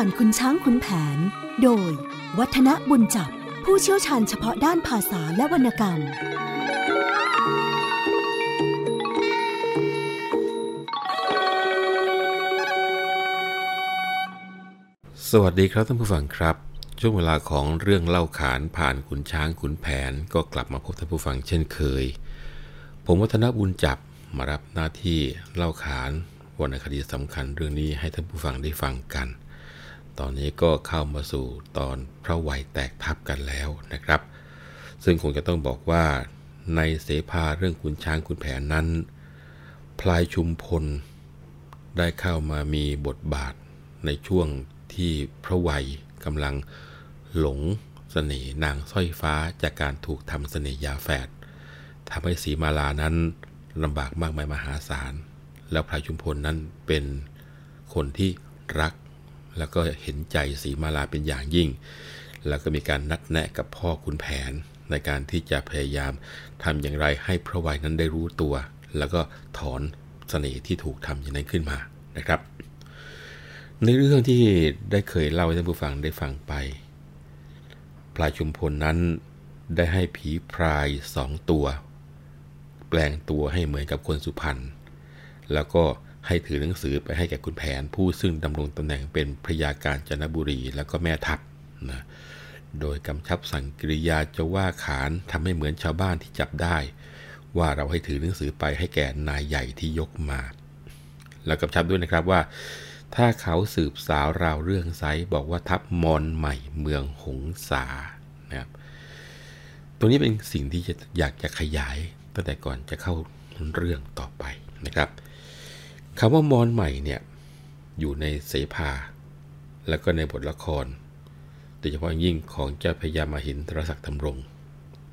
ผ่านคุณช้างคุณแผน โดย วัฒนบุญจับ ผู้เชี่ยวชาญเฉพาะด้านภาษาและวรรณกรรม สวัสดีครับท่านผู้ฟังครับ ช่วงเวลาของเรื่องเล่าขานผ่านขุนช้างขุนแผน ก็กลับมาพบท่านผู้ฟังเช่นเคย ผมวัฒนบุญจับมารับหน้าที่เล่าขานวรรณคดีสำคัญเรื่องนี้ให้ท่านผู้ฟังได้ฟังกัน ตอนนี้ก็เข้ามาสู่ตอนพระวัยแตกทับกันแล้วนะครับ ซึ่งคงจะต้องบอกว่าในเสภาเรื่องขุนช้างขุนแผนนั้น พลายชุมพล ได้เข้ามามีบทบาทในช่วงที่พระวัยกำลังหลงเสน่ห์นางสร้อยฟ้าจากการถูกทำเสน่ห์ยาแฝดทำให้สีมาลานั้นลำบากมากมายมหาศาล แล้วพลายชุมพลนั้นเป็นคนที่รัก แล้วก็เห็นใจสีมาลาเป็นอย่างยิ่ง แล้วก็มีการนัดแนะกับพ่อคุณแผน ในการที่จะพยายามทำอย่างไรให้พระวัยนั้นได้รู้ตัว แล้วก็ถอนเสน่ห์ที่ถูกทำอย่างนั้นขึ้นมานะครับ ในเรื่องที่ได้เคยเล่าให้ท่านผู้ฟังได้ฟังไปพลายชุมพลนั้นได้ให้ผีพรายสองตัว แปลงตัวให้เหมือนกับคนสุพรรณแล้วก็ ให้ถือหนังสือไปให้แก่คุณแผน ผู้ซึ่งดำรงตำแหน่งเป็นพระยาการจันบุรีแล้วก็แม่ทัพนะโดยกำชับสั่งกิริยาจะว่าขานทำให้เหมือนชาวบ้านที่จับได้ ว่าเราให้ถือหนังสือไปให้แก่นายใหญ่ที่ยกมา แล้วกำชับด้วยนะครับว่า ถ้าเขาสืบสาวราวเรื่องไซบอกว่าทัพมอนใหม่เมืองหงสานะครับตรงนี้เป็นสิ่งที่จะอยากจะขยายตั้งแต่ก่อนจะเข้าเรื่องต่อไปนะครับ คำว่ามอนใหม่เนี่ยอยู่ในเสภา แล้วก็ในบทละคร โดยเฉพาะยิ่งของเจ้าพญามาหินทรศักดิ์ธำรง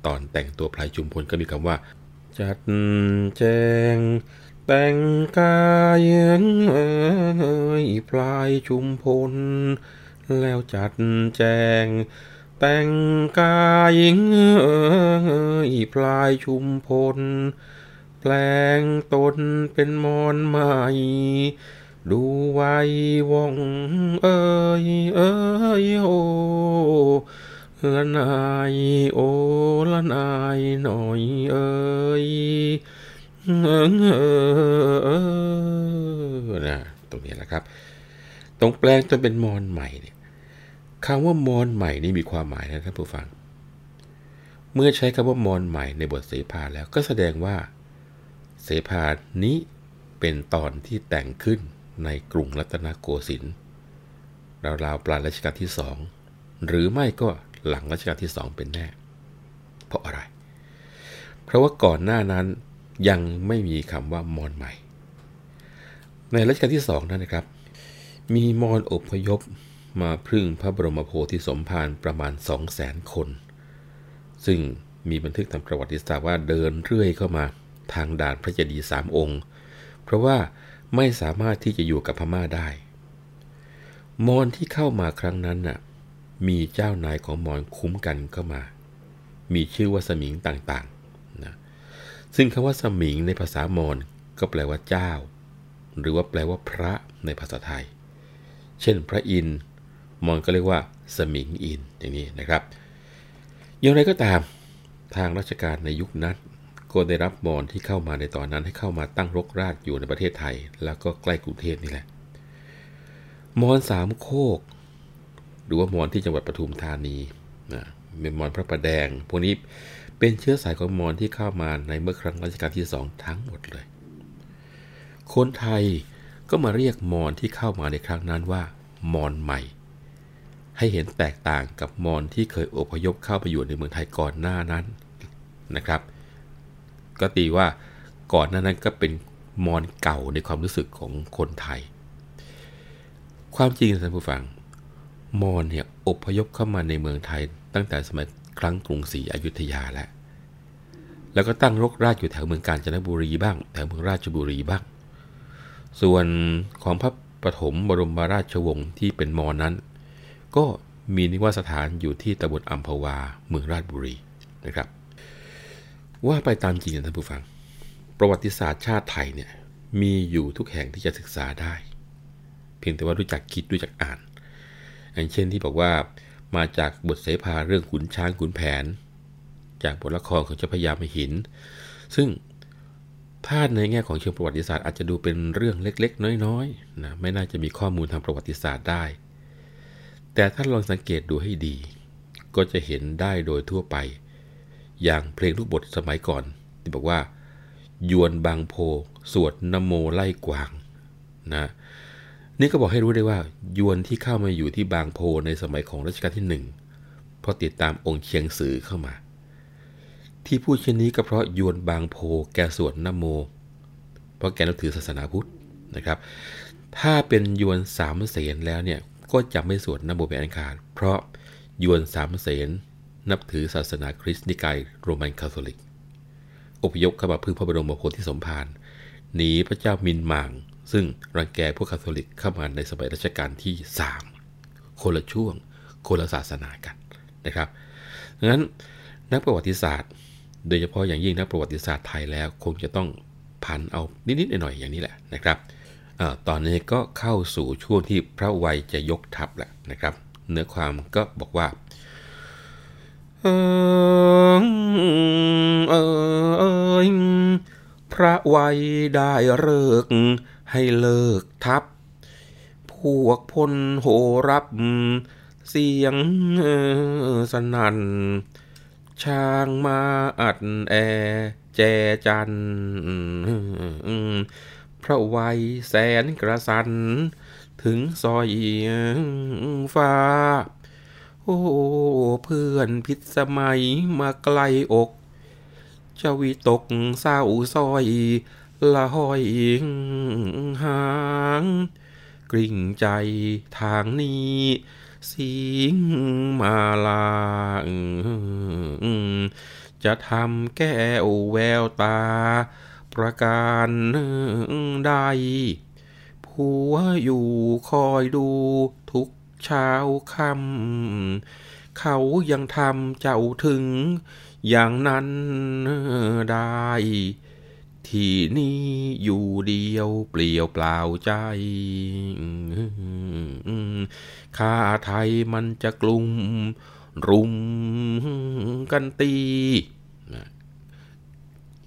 ตอนแต่งตัวพลายจุมพลก็มีคำว่า จัดแจง แต่งกายเอ้ยพลายชุมพล แล้วจัดแจง แต่งกายเอ้ยพลายชุมพล แปลงตนเป็นมอนใหม่ ดูไว้ว่องเอ้ยเอ้ยโอละนายโอละนายหน่อยเอ้ยเออเออนะตรงนี้แหละครับ ตรงแปลงจนเป็นมอนใหม่เนี่ยคำว่ามอนใหม่นี่มีความหมายนะท่านผู้ฟัง เมื่อใช้คำว่ามอนใหม่ในบทเสภาแล้วก็แสดงว่า เสภานี้เป็นตอนที่แต่งขึ้นในกรุงรัตนโกสินทร์ราวๆปลายรัชกาลที่สองหรือไม่ก็หลังรัชกาลที่สองเป็นแน่ เพราะอะไร เพราะว่าก่อนหน้านั้นยังไม่มีคำว่ามอนใหม่ ในรัชกาลที่สองนั้นนะครับ มีมอนอพยพมาพึ่งพระบรมโพธิสมภารประมาณ 2 0 0แสนคน ซึ่งมีบันทึกทางประวัติศาสตร์ว่าเดินเรื่อยเข้ามา ทางด่านพระเจดีย์สามองค์ เพราะว่าไม่สามารถที่จะอยู่กับพม่าได้ มอนที่เข้ามาครั้งนั้นน่ะมีเจ้านายของมอนคุ้มกันเข้ามา มีชื่อว่าสมิงต่างๆนะซึ่งคำว่าสมิงในภาษามอญก็แปลว่าเจ้า หรือว่าแปลว่าพระในภาษาไทย เช่นพระอินทร์มอญก็เรียกว่าสมิงอินอย่างนี้นะครับ อย่างไรก็ตามทางราชการในยุคนั้น ก็ได้รับมอญที่เข้ามาในตอนนั้นให้เข้ามาตั้งรกรากอยู่ในประเทศไทย แล้วก็ใกล้กรุงเทพนี่แหละ มอญสามโคก หรือว่ามอญที่จังหวัดปทุมธานีนะเป็นมอญพระประแดง พวกนี้เป็นเชื้อสายของมอญที่เข้ามาในเมื่อครั้งรัชกาลที่สองทั้งหมดเลย คนไทยก็มาเรียกมอญที่เข้ามาในครั้งนั้นว่ามอญใหม่ ให้เห็นแตกต่างกับมอญที่เคยอพยพเข้าไปอยู่ในเมืองไทยก่อนหน้านั้นนะครับ ก็ตีว่าก่อนหน้านั้นก็เป็นมอญเก่าในความรู้สึกของคนไทย ความจริงท่านผู้ฟัง มอญเนี่ยอพยพเข้ามาในเมืองไทย ตั้งแต่สมัยครั้งกรุงศรีอยุธยาแล้วแล้วก็ตั้งรกรากอยู่แถวเมืองกาญจนบุรีบ้าง แถวเมืองราชบุรีบ้าง ส่วนของพระปฐมบรมราชวงศ์ที่เป็นมอญนั้น ก็มีนิวาสถานอยู่ที่ตำบลอัมพวาเมืองราชบุรีนะครับ ว่าไปตามจริงนะท่านผู้ฟัง ประวัติศาสตร์ชาติไทยเนี่ยมีอยู่ทุกแห่งที่จะศึกษาได้ เพียงแต่ว่ารู้จักคิดรู้จักอ่าน อย่างเช่นที่บอกว่ามาจากบทเสภาเรื่องขุนช้างขุนแผน จากบทละครของเจ้าพญามหิน ซึ่งถ้าในแง่ของเชิงประวัติศาสตร์อาจจะดูเป็นเรื่องเล็กๆ น้อยๆนะไม่น่าจะมีข้อมูลทางประวัติศาสตร์ได้ แต่ถ้าลองสังเกตดูให้ดี ก็จะเห็นได้โดยทั่วไป อย่างเพลงลูกบทสมัยก่อน ที่บอกว่า ยวนบางโพ สวดนโมไล่กวางนะนี่ก็บอกให้รู้ได้ว่า ยวนที่เข้ามาอยู่ที่บางโพในสมัยของรัชกาลที่หนึ่งเพราะติดตามองค์เชียงสือเข้ามา ที่พูดเช่นนี้ก็เพราะยวนบางโพแกสวดนโม เพราะแกนับถือศาสนาพุทธนะครับ ถ้าเป็นยวนสามเสนแล้วเนี่ยก็จะไม่สวดนโมเป็นอันขาดเพราะยวนสามเสน นับถือศาสนาคริสต์นิกายโรมันคาทอลิก อพยพเข้ามาพึ่งพระบรมโพธิสมภารหนีพระเจ้ามินหมาง ซึ่งรังแกพวกคาทอลิกเข้ามาในสมัยรัชกาลที่3คนละช่วงคนละศาสนากันนะครับดังนั้นนักประวัติศาสตร์ โดยเฉพาะอย่างยิ่งนักประวัติศาสตร์ไทยแล้วคงจะต้องพันเอานิดๆหน่อยๆอย่างนี้แหละนะครับอตอนนี้ก็เข้าสู่ช่วงที่พระวัยจะยกทัพแหละนะครับ เนื้อความก็บอกว่า เออเออพระวัยได้เลิกให้เลิกทับ พวกพลโหรับ เสียงสนั่นช่างมาอัดแอ แจจัน พระวัยแสนกระสัน ถึงซอยฟ้า โอ้เพื่อนพิษสมัยมาไกลอกจะวิตกเศร้าซอยละห้อยหาง กริ่งใจทางนี้ สิงมาลาจะทำแก้วแววตา ประการใดผัวอยู่คอยดู เช้าคำเขายังทำเจ้าถึง อย่างนั้นได้ ที่นี่อยู่เดียวเปลี่ยวเปล่าใจ ข้าไทยมันจะกลุ่ม รุมกันตี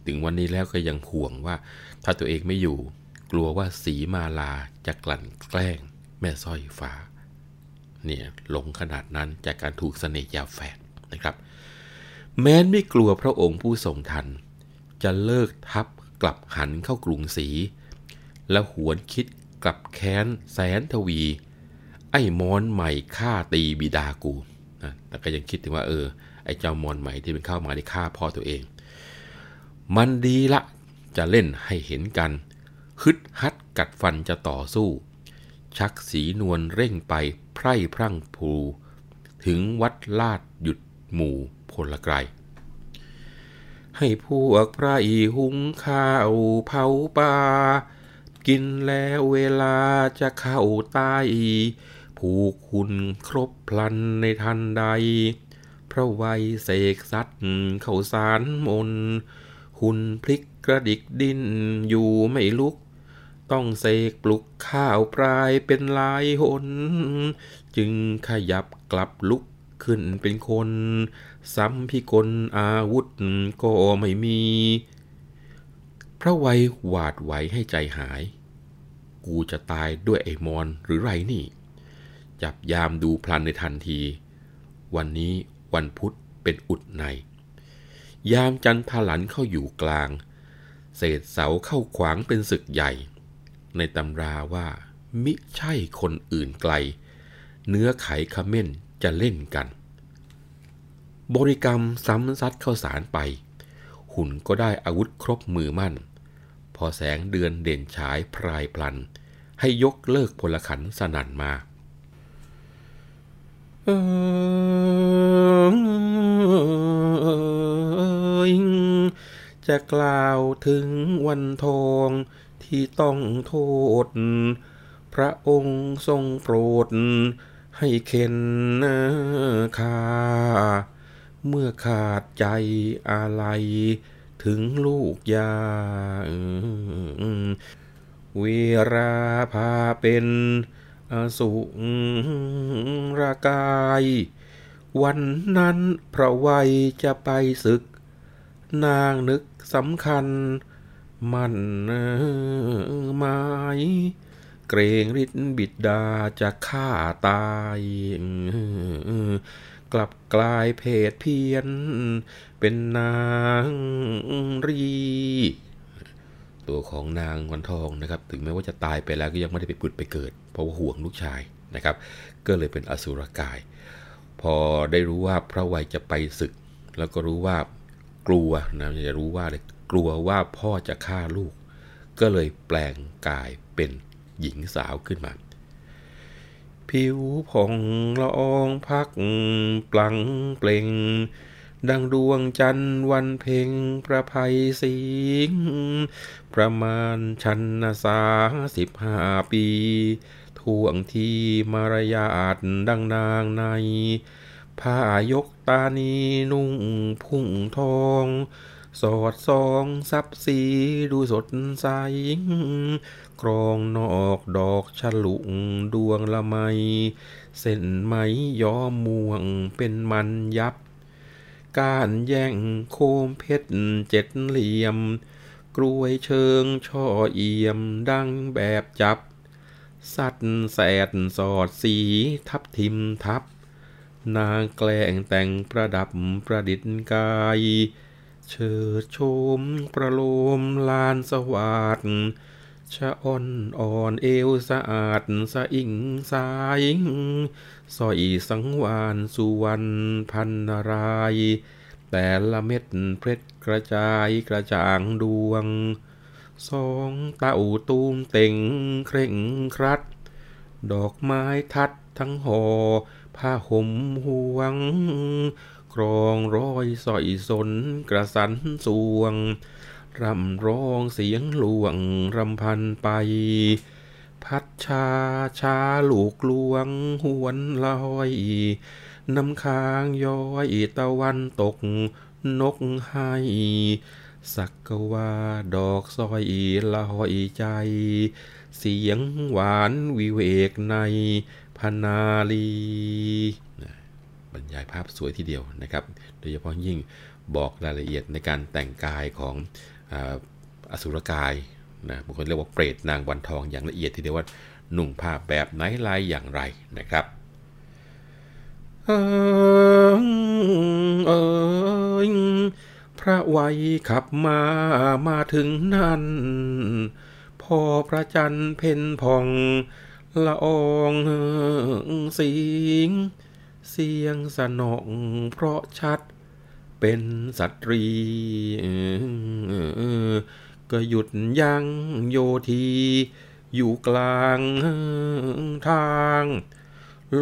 ถึงวันนี้แล้วก็ยังห่วงว่า ถ้าตัวเองไม่อยู่ กลัวว่าสีมาลาจะกลั่นแกล้งแม่สร้อยฟ้า เนี่ยลงขนาดนั้นจากการถูกสเสน่ห์ยาแฝดนะครับ แม้นไม่กลัวพระองค์ผู้ทรงทัน จะเลิกทับกลับหันเข้ากรุงศรีแล้วหวนคิดกลับแค้นแสนทวี ไอ้มอนใหม่ฆ่าตีบิดากูนะแต่ก็ยังคิดถึงว่าเออไอ้เจ้ามอนใหม่ที่เป็นเข้ามาได้ฆ่าพ่อตัวเอง มันดีละจะเล่นให้เห็นกันฮึดฮัดกัดฟันจะต่อสู้ ชักสีนวลเร่งไป ไพร่พรั่งภูถึงวัดลาดหยุดหมู่พลไกรให้พวกพระอีหุงข้าวเผาปลากินแล้วเวลาจะเข้าตายผูกคุณครบพลันในทันใด พระวัยเสกสัตว์เข้าสารมนหุ่นพลิกกระดิกดินอยู่ไม่ลุก ต้องเสกปลุกข้าวปลายเป็นลายหน จึงขยับกลับลุกขึ้นเป็นคน ซ้ำพิกลอาวุธก็ไม่มี พระไวยหวาดไหวให้ใจหาย กูจะตายด้วยไอ้มอนหรือไรนี่ จับยามดูพลันในทันที วันนี้วันพุธเป็นอุดใน ยามจันทลันเข้าอยู่กลาง เศษเสาเข้าขวางเป็นศึกใหญ่ ในตำราว่า มิใช่คนอื่นไกล เนื้อไขขม่นจะเล่นกัน บริกรรมซ้ำซัดเข้าสารไป หุ่นก็ได้อาวุธครบมือมั่น พอแสงเดือนเด่นฉายพรายพลัน ให้ยกเลิกพลขันสนั่นมาจะกล่าวถึงวันทอง ที่ต้องโทษ พระองค์ทรงโปรด ให้เข็นคาเมื่อขาดใจอะไร ถึงลูกยาเวราพาเป็นอสุรากาย วันนั้นพระวัยจะไปศึก นางนึกสำคัญ มันหมายเกรงฤทธิ์บิดาจะฆ่าตายกลับกลายเพศเพี้ยน เป็นนางรี ตัวของนางวันทองนะครับ ถึงแม้ว่าจะตายไปแล้วก็ยังไม่ได้ไปปุดไปเกิด เพราะว่าห่วงลูกชายนะครับ ก็เลยเป็นอสุรกาย พอได้รู้ว่าพระวัยจะไปศึก แล้วก็รู้ว่ากลัวนะจะรู้ว่าเลย กลัวว่าพ่อจะฆ่าลูก ก็เลยแปลงกายเป็นหญิงสาวขึ้นมา ผิวผ่องละอองพักปลังเปล่ง ดังดวงจันทร์วันเพ็งประภัยสิงประมาณชันนาสาสิบห้าปีท่วงทีมารยาทดังนางในผ้ายกตานีนุ่งพุ่งทอง สอดซองซับสีดูสดใสกรองนอกดอกฉลุงดวงละไม เส้นไหมย้อมม่วงเป็นมันยับ การแย่งโคมเพชรเจ็ดเหลี่ยม กลวยเชิงช่อเอี่ยมดังแบบจับ สัตว์แสดสอดสีทับทิมทับ นางแกล้งแต่งประดับประดิษฐ์กาย เชิดชมประโลมลานสวัสดชะอ่อนอ่อนเอวสะอาดสะอิงสายสอยสังวานสุวรรณพันนาราย แต่ละเม็ดเพชรกระจายกระจ่างดวง สองเต้าตูมเต่งเคร่งครัด ดอกไม้ทัดทั้งหอผ้าห่มห่วง ครองร้อยสอยสนกระสันสวง รำร้องเสียงหลวงรำพันไป พัดชาชาลูกลวงหวนลอยน้ำค้างย้อยตะวันตกนกให้สักกว่าดอกซอยลอยใจ เสียงหวานวิเวกในพนาลี รรยายภาพสวยทีเดียวนะครับ โดยเฉพาะยิ่งบอกรายละเอียดในการแต่งกายของออสุรกายนะบางคนเรียกว่าเปรตนางวันทองอย่างละเอียดทีเดียวว่านุ่งผ้าแบบไหนลายอย่างไรนะครับเอิงเอิงพระวัยขับมามาถึงนั่น พอพระจันทร์เพ่นพองละอองสิง สียงสนองเพราะชัด เป็นสตรีก็หยุดยั้งโยที อยู่กลางทาง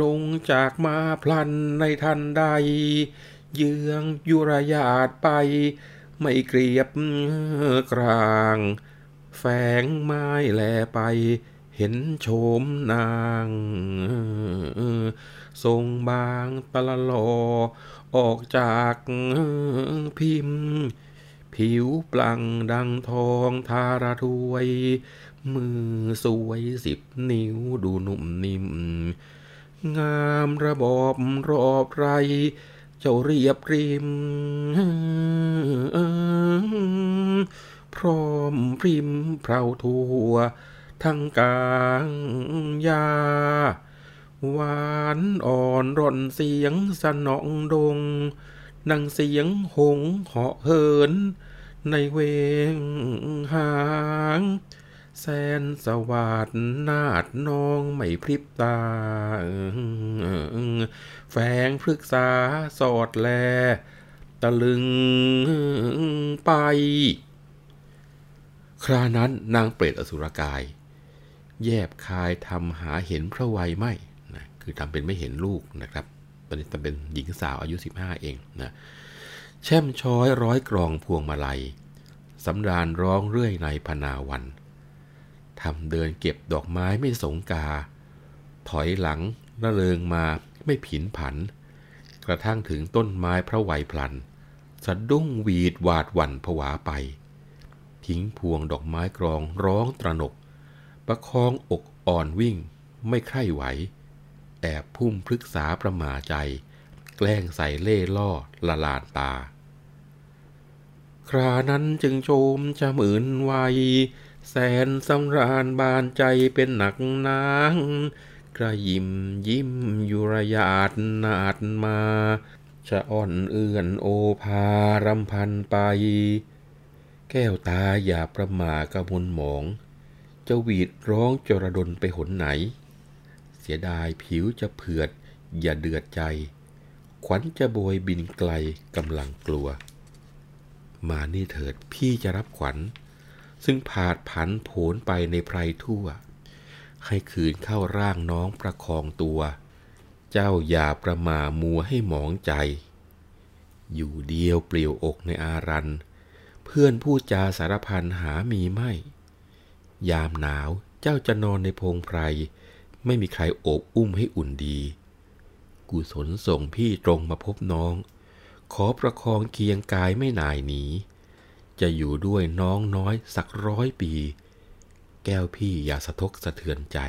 ลงจากมาพลันในทันใด เยืองยุรยาตไป ไม่เกลียบกลาง แฝงไม้แลไปเห็นโฉมนาง ทรงบางตละลอออกจากพิมพ์ ผิวปลังดังทองทาราถวย มือสวยสิบนิ้วดูนุ่มนิ่ม งามระบอบรอบไร เจ้าเรียบริม พร้อมริมเพราทั่วทั้งกลางยา หวานอ่อนร่อนเสียงสนองดง ดังเสียงหงเหาะเหิน ในเวงหาง แสนสวัสดนาดน้องไม่พริบตา แฝงพฤกษาสอดแล ตะลึงไป ครานั้นนางเปรตอสุรกาย แยบคายทำหาเห็นพระวัยไม่ คือทำเป็นไม่เห็นลูกนะครับตอนนี้ทำเป็นหญิงสาวอายุ 15 เองนะแช่มช้อยร้อยกรองพวงมาลัยสำราญร้องเรื่อยในพนาวันทำเดินเก็บดอกไม้ไม่สงกา ถอยหลังระเริงมาไม่ผินผัน กระทั่งถึงต้นไม้พระวัยพลัน สะดุ้งหวีดหวาดหวั่นผวาไป ทิ้งพวงดอกไม้กรองร้องตระหนก ประคองอกอ่อนวิ่งไม่ใคร่ไหว แอบพุ่มพฤกษาประมาใจ แกล้งใส่เล่ล่อละลานตา ครานั้นจึงโจมจะหมื่นไวแสนสำราญบานใจเป็นหนักนางกระยิมยิ้มยุรยาดนาดมาจะอ่อนเอื่อนโอภารำพันไป แก้วตาอย่าประมากระมนหมอง จะหวีดร้องจระดนไปหนไหน เสียดายผิวจะเผือด อย่าเดือดใจ ขวัญจะโบยบินไกลกำลังกลัว มานี่เถิดพี่จะรับขวัญ ซึ่งผาดผันโผนไปในไพรทั่ว ให้คืนเข้าร่างน้องประคองตัว เจ้าอย่าประมามัวให้หมองใจ อยู่เดียวเปลี่ยวอกในอารัน เพื่อนผู้จาสารพันหามีไม่ ยามหนาวเจ้าจะนอนในพงไพร ไม่มีใครโอบอุ้มให้อุ่นดี กุศลส่งพี่ตรงมาพบน้อง ขอประคองเคียงกายไม่นายหนี จะอยู่ด้วยน้องน้อยสักร้อยปี แก้วพี่อย่าสะทกสะเทือนใจ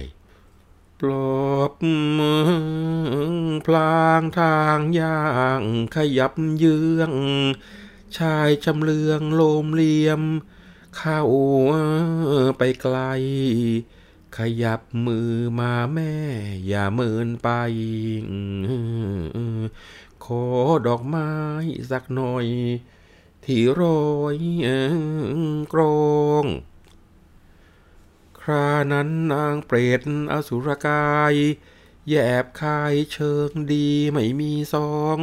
ปลอบมือพลางทางย่างขยับเยื้อง ชายจำเลืองโลมเลียม เข้าไปไกล ขยับมือมาแม่ อย่าเมินไป ขอดอกไม้สักหน่อย ที่โรยกรองครานั้นนางเปรตอสุรกาย แยบคายเชิงดีไม่มีสอง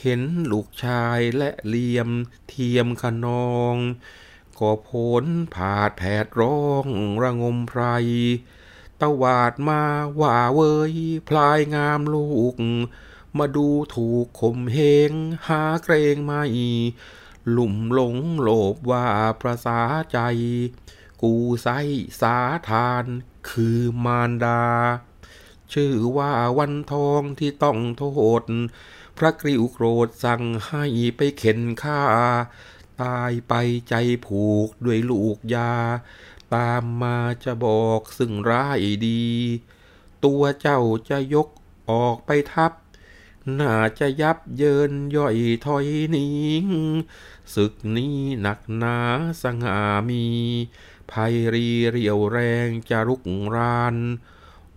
เห็นลูกชายและเหลี่ยมเทียมขนอง ก็ผลผาดแผดร้องระงมไพรตวาดมาว่าเวยพลายงามลูก มาดูถูกข่มเหงหาเกรงไม่หลุ่มหลงโลบว่าประสาใจ กูไซสาทานคือมารดา ชื่อว่าวันทองที่ต้องโทษ พระกริวโกรธสั่งให้ไปเข็นฆ่า ตายไปใจผูกด้วยลูกยา ตามมาจะบอกซึ่งร้ายดี ตัวเจ้าจะยกออกไปทับ น่าจะยับเยินย่อยถอยหนิงศึกนี้หนักหนาสง่ามีภัยรีเรียวแรงจะรุกราน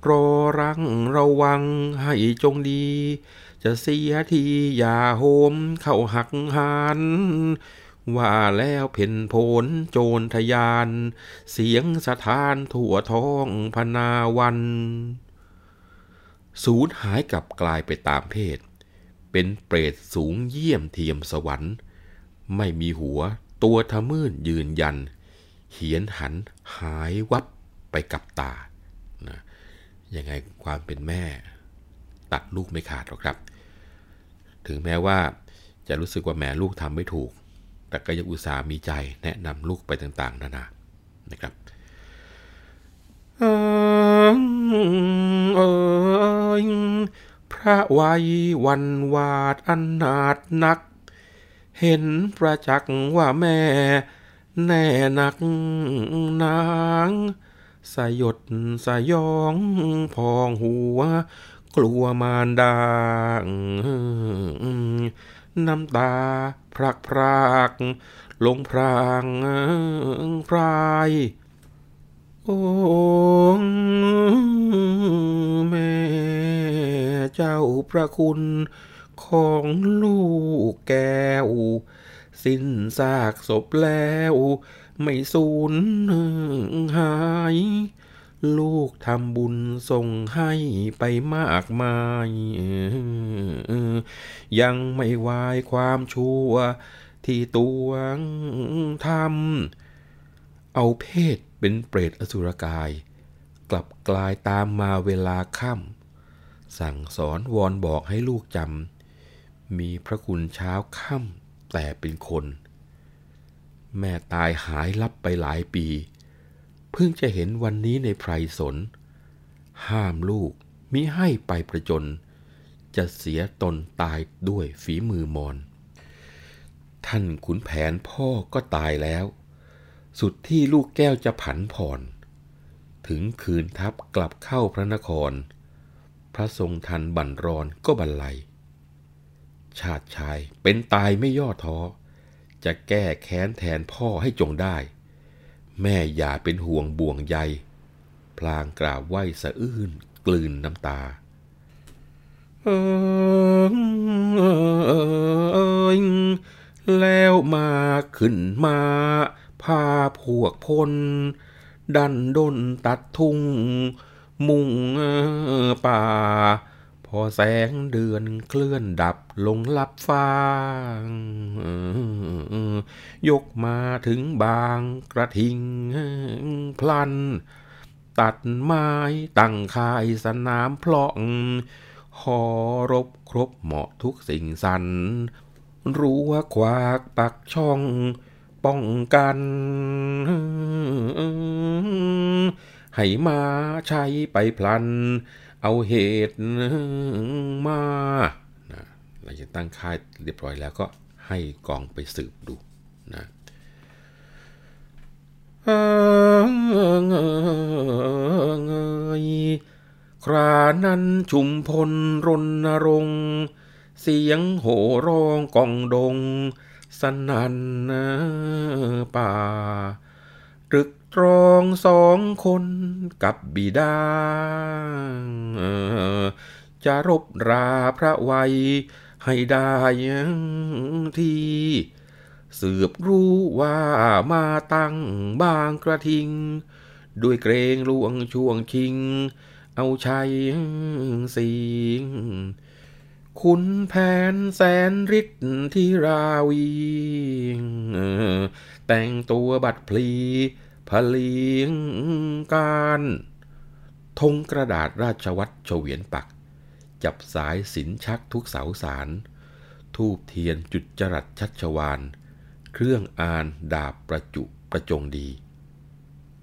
รอรังระวังให้จงดี จะเสียทีอย่าโหมเข้าหักหาน ว่าแล้วเพ่นโผนโจรทยาน เสียงสถานทั่วท้องพนาวันสูญหายกลับกลายไปตามเพศ เป็นเปรตสูงเยี่ยมเทียมสวรรค์ ไม่มีหัวตัวทะมื่นยืนยัน เหียนหันหายวับไปกับตานะยังไงความเป็นแม่ ตัดลูกไม่ขาดหรอกครับ ถึงแม้ว่าจะรู้สึกว่าแม่ลูกทำไม่ถูก แต่ก็ยังอุตส่าห์มีใจแนะนำลูกไปต่าง ๆ นานา นะครับเอยพระวัยวันวาดอันนาดนัก เห็นประจักษ์ว่าแม่ แน่นักนางสยดสยองพองหัว กลัวมารดา น้ำตา พรักพรากลงพรางพราย โอ้แม่เจ้าพระคุณของลูกแก้ว สิ้นซากศพแล้ว ไม่สูญหาย ลูกทำบุญส่งให้ไปมากมายยังไม่วายความชั่วที่ตัวทำเอาเพศเป็นเปรตอสุรกาย กลับกลายตามมาเวลาค่ำสั่งสอนวอนบอกให้ลูกจำมีพระคุณเช้าค่ำแต่เป็นคน แม่ตายหายลับไปหลายปี พิ่งจะเห็นวันนี้ในไพรสน ห้ามลูกมิให้ไปประจน จะเสียตนตายด้วยฝีมือมอน ท่านขุนแผนพ่อก็ตายแล้ว สุดที่ลูกแก้วจะผันผ่อน ถึงคืนทัพกลับเข้าพระนคร พระทรงทันบันรอนก็บรรลัย ชาติชายเป็นตายไม่ย่อท้อ จะแก้แค้นแทนพ่อให้จงได้ แม่อย่าเป็นห่วงบ่วงใย พลางกราบไหวสะอื้นกลืนน้ำตาเอยแล้วมาขึ้นมา พาพวกพล ดันดนตัดทุ่ง มุ่งป่า พอแสงเดือนเคลื่อนดับลงลับฟ้ายกมาถึงบางกระทิงพลัน ตัดไม้ตั้งคายสนามพลองหอรบครบเหมาะทุกสิ่งสัน รู้ว่าควากปักช่อง ป้องกัน ให้มาใช้ไปพลัน เอาเหตุมานะหลังจากตั้งค่ายเรียบร้อยแล้วก็ให้กองไปสืบดูนะครานั้นชุมพลรณรงค์เสียงโห่ร้องกองดง สนันป่าตรึก ตรองสองคนกับบิดา จะรบราพระไวยให้ได้ทีสืบรู้ว่ามาตั้งบางกระทิง ด้วยเกรงลวงช่วงชิง เอาชัยสิงคุณแผนแสนฤทธิ์ที่ราวี แต่งตัวบัดพลี ผลีงการธงกระดาษราชวัตรเฉวียนปัก จับสายสินชักทุกเสาสารทูบเทียนจุดจรัสชัชวาน เครื่องอานดาบประจุประจงดี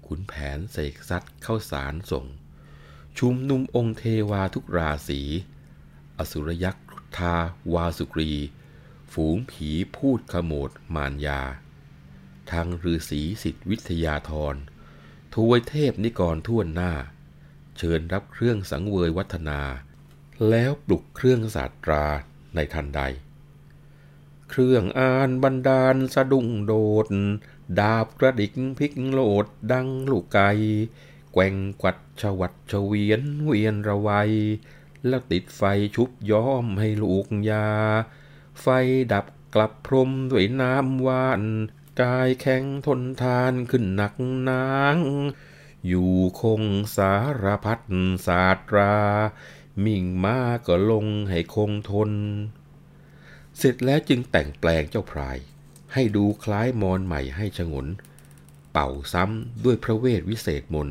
ขุนแผนเสกซัดเข้าสารส่ง ชุมนุมองค์เทวาทุกราศีอสุรยักษ์ทาวาสุกรี ฝูงผีพูดขโมดมารยา ทางฤาษีสิทธิวิทยาธรทวยเทพนิกรท่วนหน้า เชิญรับเครื่องสังเวยวัฒนา แล้วปลุกเครื่องศาสตราในทันใด เครื่องอ่านบันดาลสะดุ้งโดด ดาบกระดิกพลิกโลดดังลูกไก่แกว่งกวัดชวัดเฉวียนเวียนระไวแล้วติดไฟชุบย้อมให้ลูกยา ไฟดับกลับพรมด้วยน้ำวาน กายแข็งทนทานขึ้นหนักนาง อยู่คงสารพัดศาสตรา มิ่งมาก็ลงให้คงทน เสร็จแล้วจึงแต่งแปลงเจ้าพราย ให้ดูคล้ายมอนใหม่ให้ชงน เป่าซ้ำด้วยพระเวทวิเศษมน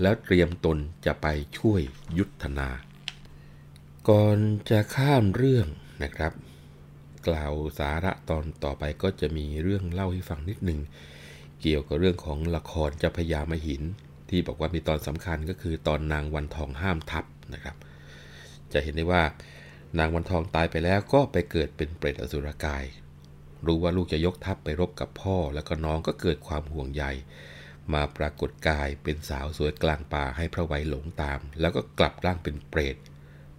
แล้วเตรียมตนจะไปช่วยยุทธนา ก่อนจะข้ามเรื่องนะครับ กล่าวสาระตอนต่อไปก็จะมีเรื่องเล่าให้ฟังนิดหนึ่งเกี่ยวกับเรื่องของละครเจ้าพญามหิน ที่บอกว่ามีตอนสำคัญก็คือตอนนางวันทองห้ามทับนะครับ จะเห็นได้ว่านางวันทองตายไปแล้วก็ไปเกิดเป็นเปรตอสุรกาย รู้ว่าลูกจะยกทัพไปรบกับพ่อ แล้วก็น้องก็เกิดความห่วงใย มาปรากฏกายเป็นสาวสวยกลางป่าให้พระไวยหลงตาม แล้วก็กลับร่างเป็นเปรต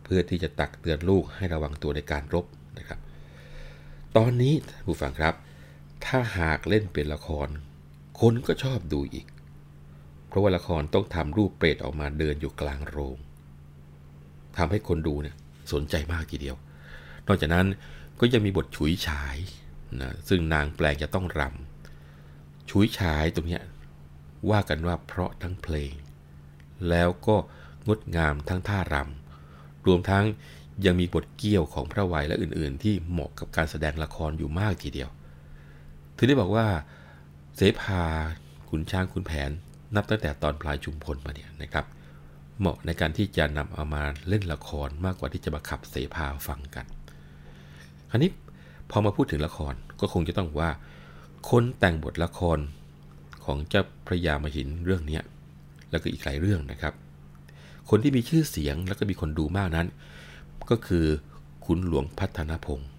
เพื่อที่จะตักเตือนลูกให้ระวังตัวในการรบนะครับ ตอนนี้ผู้ฟังครับ ถ้าหากเล่นเป็นละคร คนก็ชอบดูอีก เพราะว่าละครต้องทำรูปเปรตออกมาเดินอยู่กลางโรงทำให้คนดูเนี่ยสนใจมากทีเดียว นอกจากนั้นก็ยังมีบทฉุยฉายนะซึ่งนางแปลงจะต้องรำฉุยฉายตรงนี้ว่ากันว่าเพราะทั้งเพลง แล้วก็งดงามทั้งท่ารำรวมทั้ง ยังมีบทเกี่ยวของพระวัยและอื่น ๆ ที่เหมาะกับการแสดงละครอยู่มากทีเดียว ถึงได้บอกว่าเสภาขุนช้างขุนแผน นับตั้งแต่ตอนปลายชุมพลมาเนี่ยนะครับ เหมาะในการที่จะนำเอามาเล่นละครมากกว่าที่จะมาขับเสภาฟังกันคราวนี้พอมาพูดถึงละครก็คงจะต้องว่า คนแต่งบทละครของเจ้าพระยามหินเรื่องนี้แล้วก็อีกหลายเรื่องนะครับ คนที่มีชื่อเสียงแล้วก็มีคนดูมากนั้น ก็คือคุณหลวงพัฒนพงศ์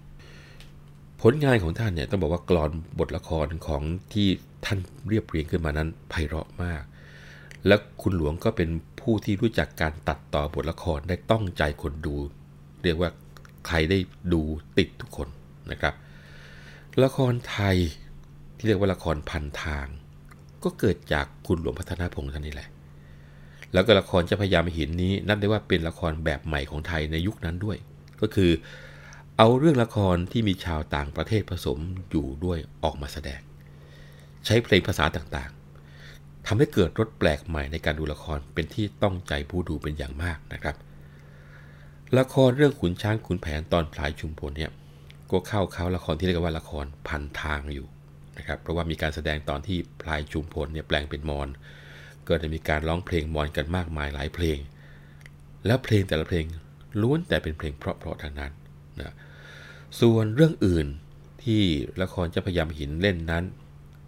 ผลงานของท่านเนี่ยต้องบอกว่ากรอนบทละครของที่ท่านเรียบเรียงขึ้นมานั้นไพเราะมาก และคุณหลวงก็เป็นผู้ที่รู้จักการตัดต่อบทละครได้ต้องใจคนดู เรียกว่าใครได้ดูติดทุกคนนะครับ ละครไทยที่เรียกว่าละครพันทาง ก็เกิดจากคุณหลวงพัฒนาพงษ์ท่านนี่แหละ แล้วก็ละครเจ้าพยามหินนี้นับได้ว่าเป็นละครแบบใหม่ของไทยในยุคนั้นด้วย ก็คือ เอาเรื่องละครที่มีชาวต่างประเทศผสมอยู่ด้วยออกมาแสดง ใช้เพลงภาษาต่างๆทำให้เกิดรสแปลกใหม่ในการดูละครเป็นที่ต้องใจผู้ดูเป็นอย่างมากนะครับ ละครเรื่องขุนช้างขุนแผนตอนพลายชุมพลเนี่ยก็เข้าเขาละครที่เรียกว่าละครพันทางอยู่นะครับเพราะว่ามีการแสดงตอนที่พลายชุมพลเนี่ยแปลงเป็นมอน ก็จะมีการร้องเพลงมอนกันมากมายหลายเพลง แล้วเพลงแต่ละเพลงล้วนแต่เป็นเพลงเพราะๆทางนั้นนะส่วนเรื่องอื่นที่ละครจะพยายามหินเล่นนั้น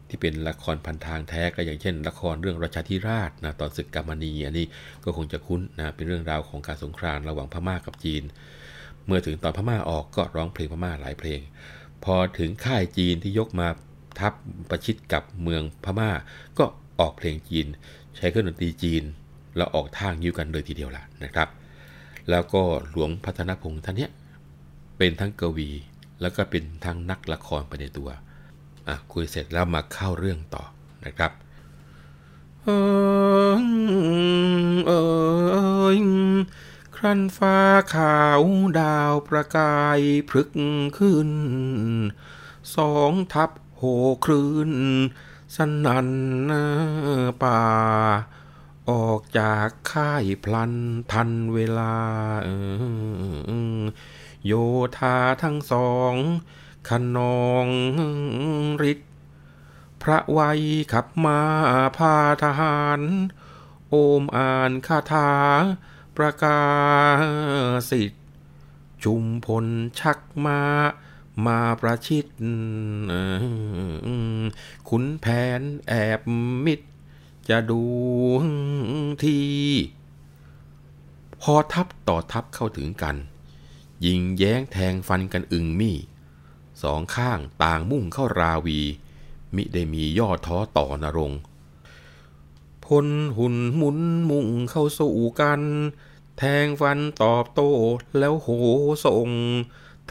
ที่เป็นละครพันทางแท้ก็อย่างเช่น ละครเรื่องราชาธิราชนะตอนศึกกามณีอันนี้ก็คงจะคุ้นนะเป็นเรื่องราวของการสงครามระหว่างพม่ากับจีน เมื่อถึงตอนพม่าออกก็ร้องเพลงพม่าหลายเพลง พอถึงค่ายจีนที่ยกมาทับประชิดกับเมืองพม่า ก็ออกเพลงจีน ใช้เครื่องดนตรีจีนแล้วออกทางยิ้วกันเลยทีเดียวล่ะนะครับ แล้วก็หลวงพัฒนพงษ์ท่านเนี้ยเป็นทั้งกวี แล้วก็เป็นทั้งนักละครไปในตัวอะคุยเสร็จแล้วมาเข้าเรื่องต่อนะครับเออเออครันฟ้าขาวดาวประกายพรึกขึ้น สองทับโหคลื่น สนันป่า ออกจากค่ายพลันทันเวลาโยธาทั้งสองขนองฤทธิ์พระไวยขับมาพาทหาร โอมอ่านคาถา ประกาสิทธิ์ชุมพลชักมา มาประชิดขุนแผนแอบมิด จะดูทีพอทับต่อทับเข้าถึงกัน ยิงแย้งแทงฟันกันอึงมี่สองข้างต่างมุ่งเข้าราวี มิได้มีย่อท้อต่อนรงพลหุ่นหมุนมุ่งเข้าสู่กัน แทงฟันตอบโต้แล้วโหส่ง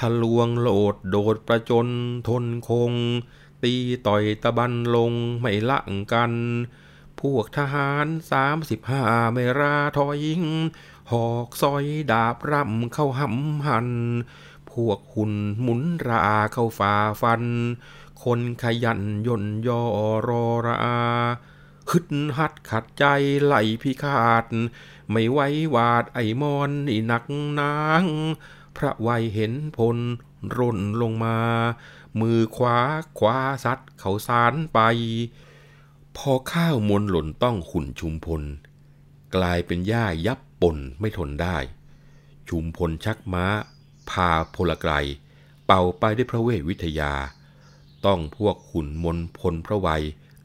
ทะลวงโหลดโดดประจนทนคง ตีต่อยตะบันลงไม่ละกัน พวกทหารสามสิบห้าไม่ราทอยิง หอกซอยดาบร่ำเข้าหำหัน พวกหุ่นหมุนราเข้าฝ่าฟัน คนขยันย่นยอรอราฮึดหัดขัดใจไหลพิฆาต ไม่ไว้วาดไอมอนนี่หนักนาง พระวัยเห็นพลร่นลงมา มือขวาขวาซัดเขาสารไป พอข้าวมวลหล่นต้องขุนชุมพล กลายเป็นหญ้ายับปนไม่ทนได้ ชุมพลชักม้า พาพลไกรเป่าไปด้วยพระเวทวิทยา ต้องพวกขุนมนพลพระวัย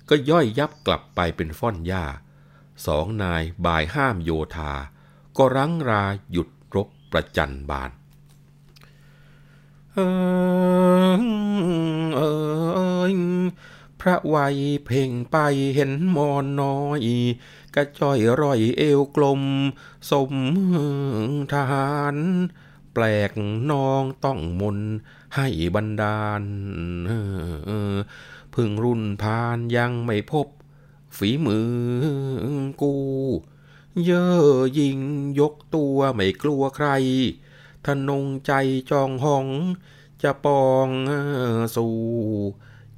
ก็ย่อยยับกลับไปเป็นฟ่อนหญ้า สองนายบ่ายห้ามโยธา ก็รั้งราหยุดรบประจันบาน เออเออพระวัยเพ่งไปเห็นมอนน้อย กระจอยร่อยเอวกลม สมทหาร แปลกน้องต้องมนให้บันดาลพึ่งรุ่นพานยังไม่พบ ฝีมือกู เย่อยิงยกตัวไม่กลัวใคร ทนงใจจองห้อง จะปองสู่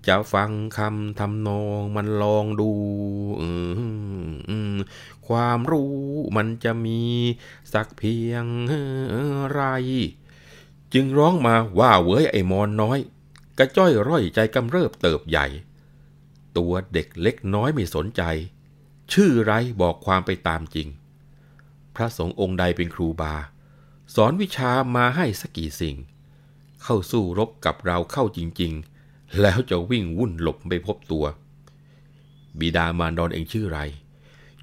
จะฟังคำทำนองมันลองดู ความรู้มันจะมีสักเพียงไร จึงร้องมาว่าเว้ยไอ้มอนน้อย กระจ้อยร่อยใจกำเริบเติบใหญ่ ตัวเด็กเล็กน้อยไม่สนใจ ชื่อไรบอกความไปตามจริง พระสงฆ์องค์ใดเป็นครูบา สอนวิชามาให้สักกี่สิ่ง เข้าสู้รบกับเราเข้าจริง ๆ แล้วจะวิ่งวุ่นหลบไม่พบตัว บิดามารดอนเองชื่อไร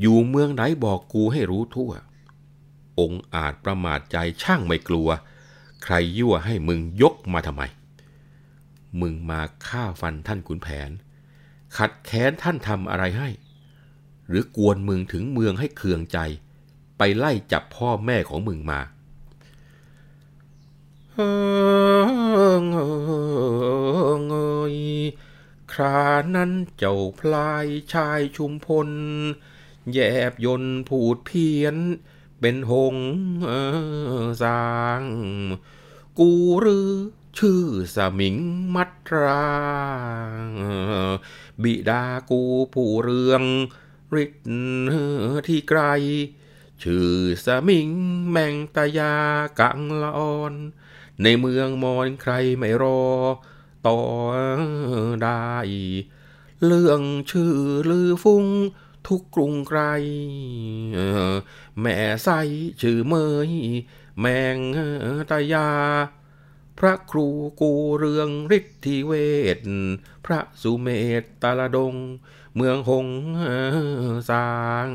อยู่เมืองไหนบอกกูให้รู้ทั่ว องค์อาจประมาทใจช่างไม่กลัว ใครยั่วให้มึงยกมาทำไม มึงมาฆ่าฟันท่านขุนแผน ขัดแค้นท่านทำอะไรให้ หรือกวนมึงถึงเมืองให้เคืองใจ ไปไล่จับพ่อแม่ของมึงมา ยครานั้นเจ้าพลายชายชุมพล แยบยนผูดเพียน เป็นหงสาง กูรือชื่อสมิงมัตรา บิดากูผู้เรืองฤทธิ์ที่ไกล ชื่อสมิงแมงตายากังละออน ในเมืองมอนใครไม่รอ ต่อได้ เรื่องชื่อลือฟุ้งทุกกรุงไกลแม่ใสชื่อเมย แมงตายา พระครูกูเรืองฤทธิเวท พระสุเมตตาลดง เมืองหงสร้าง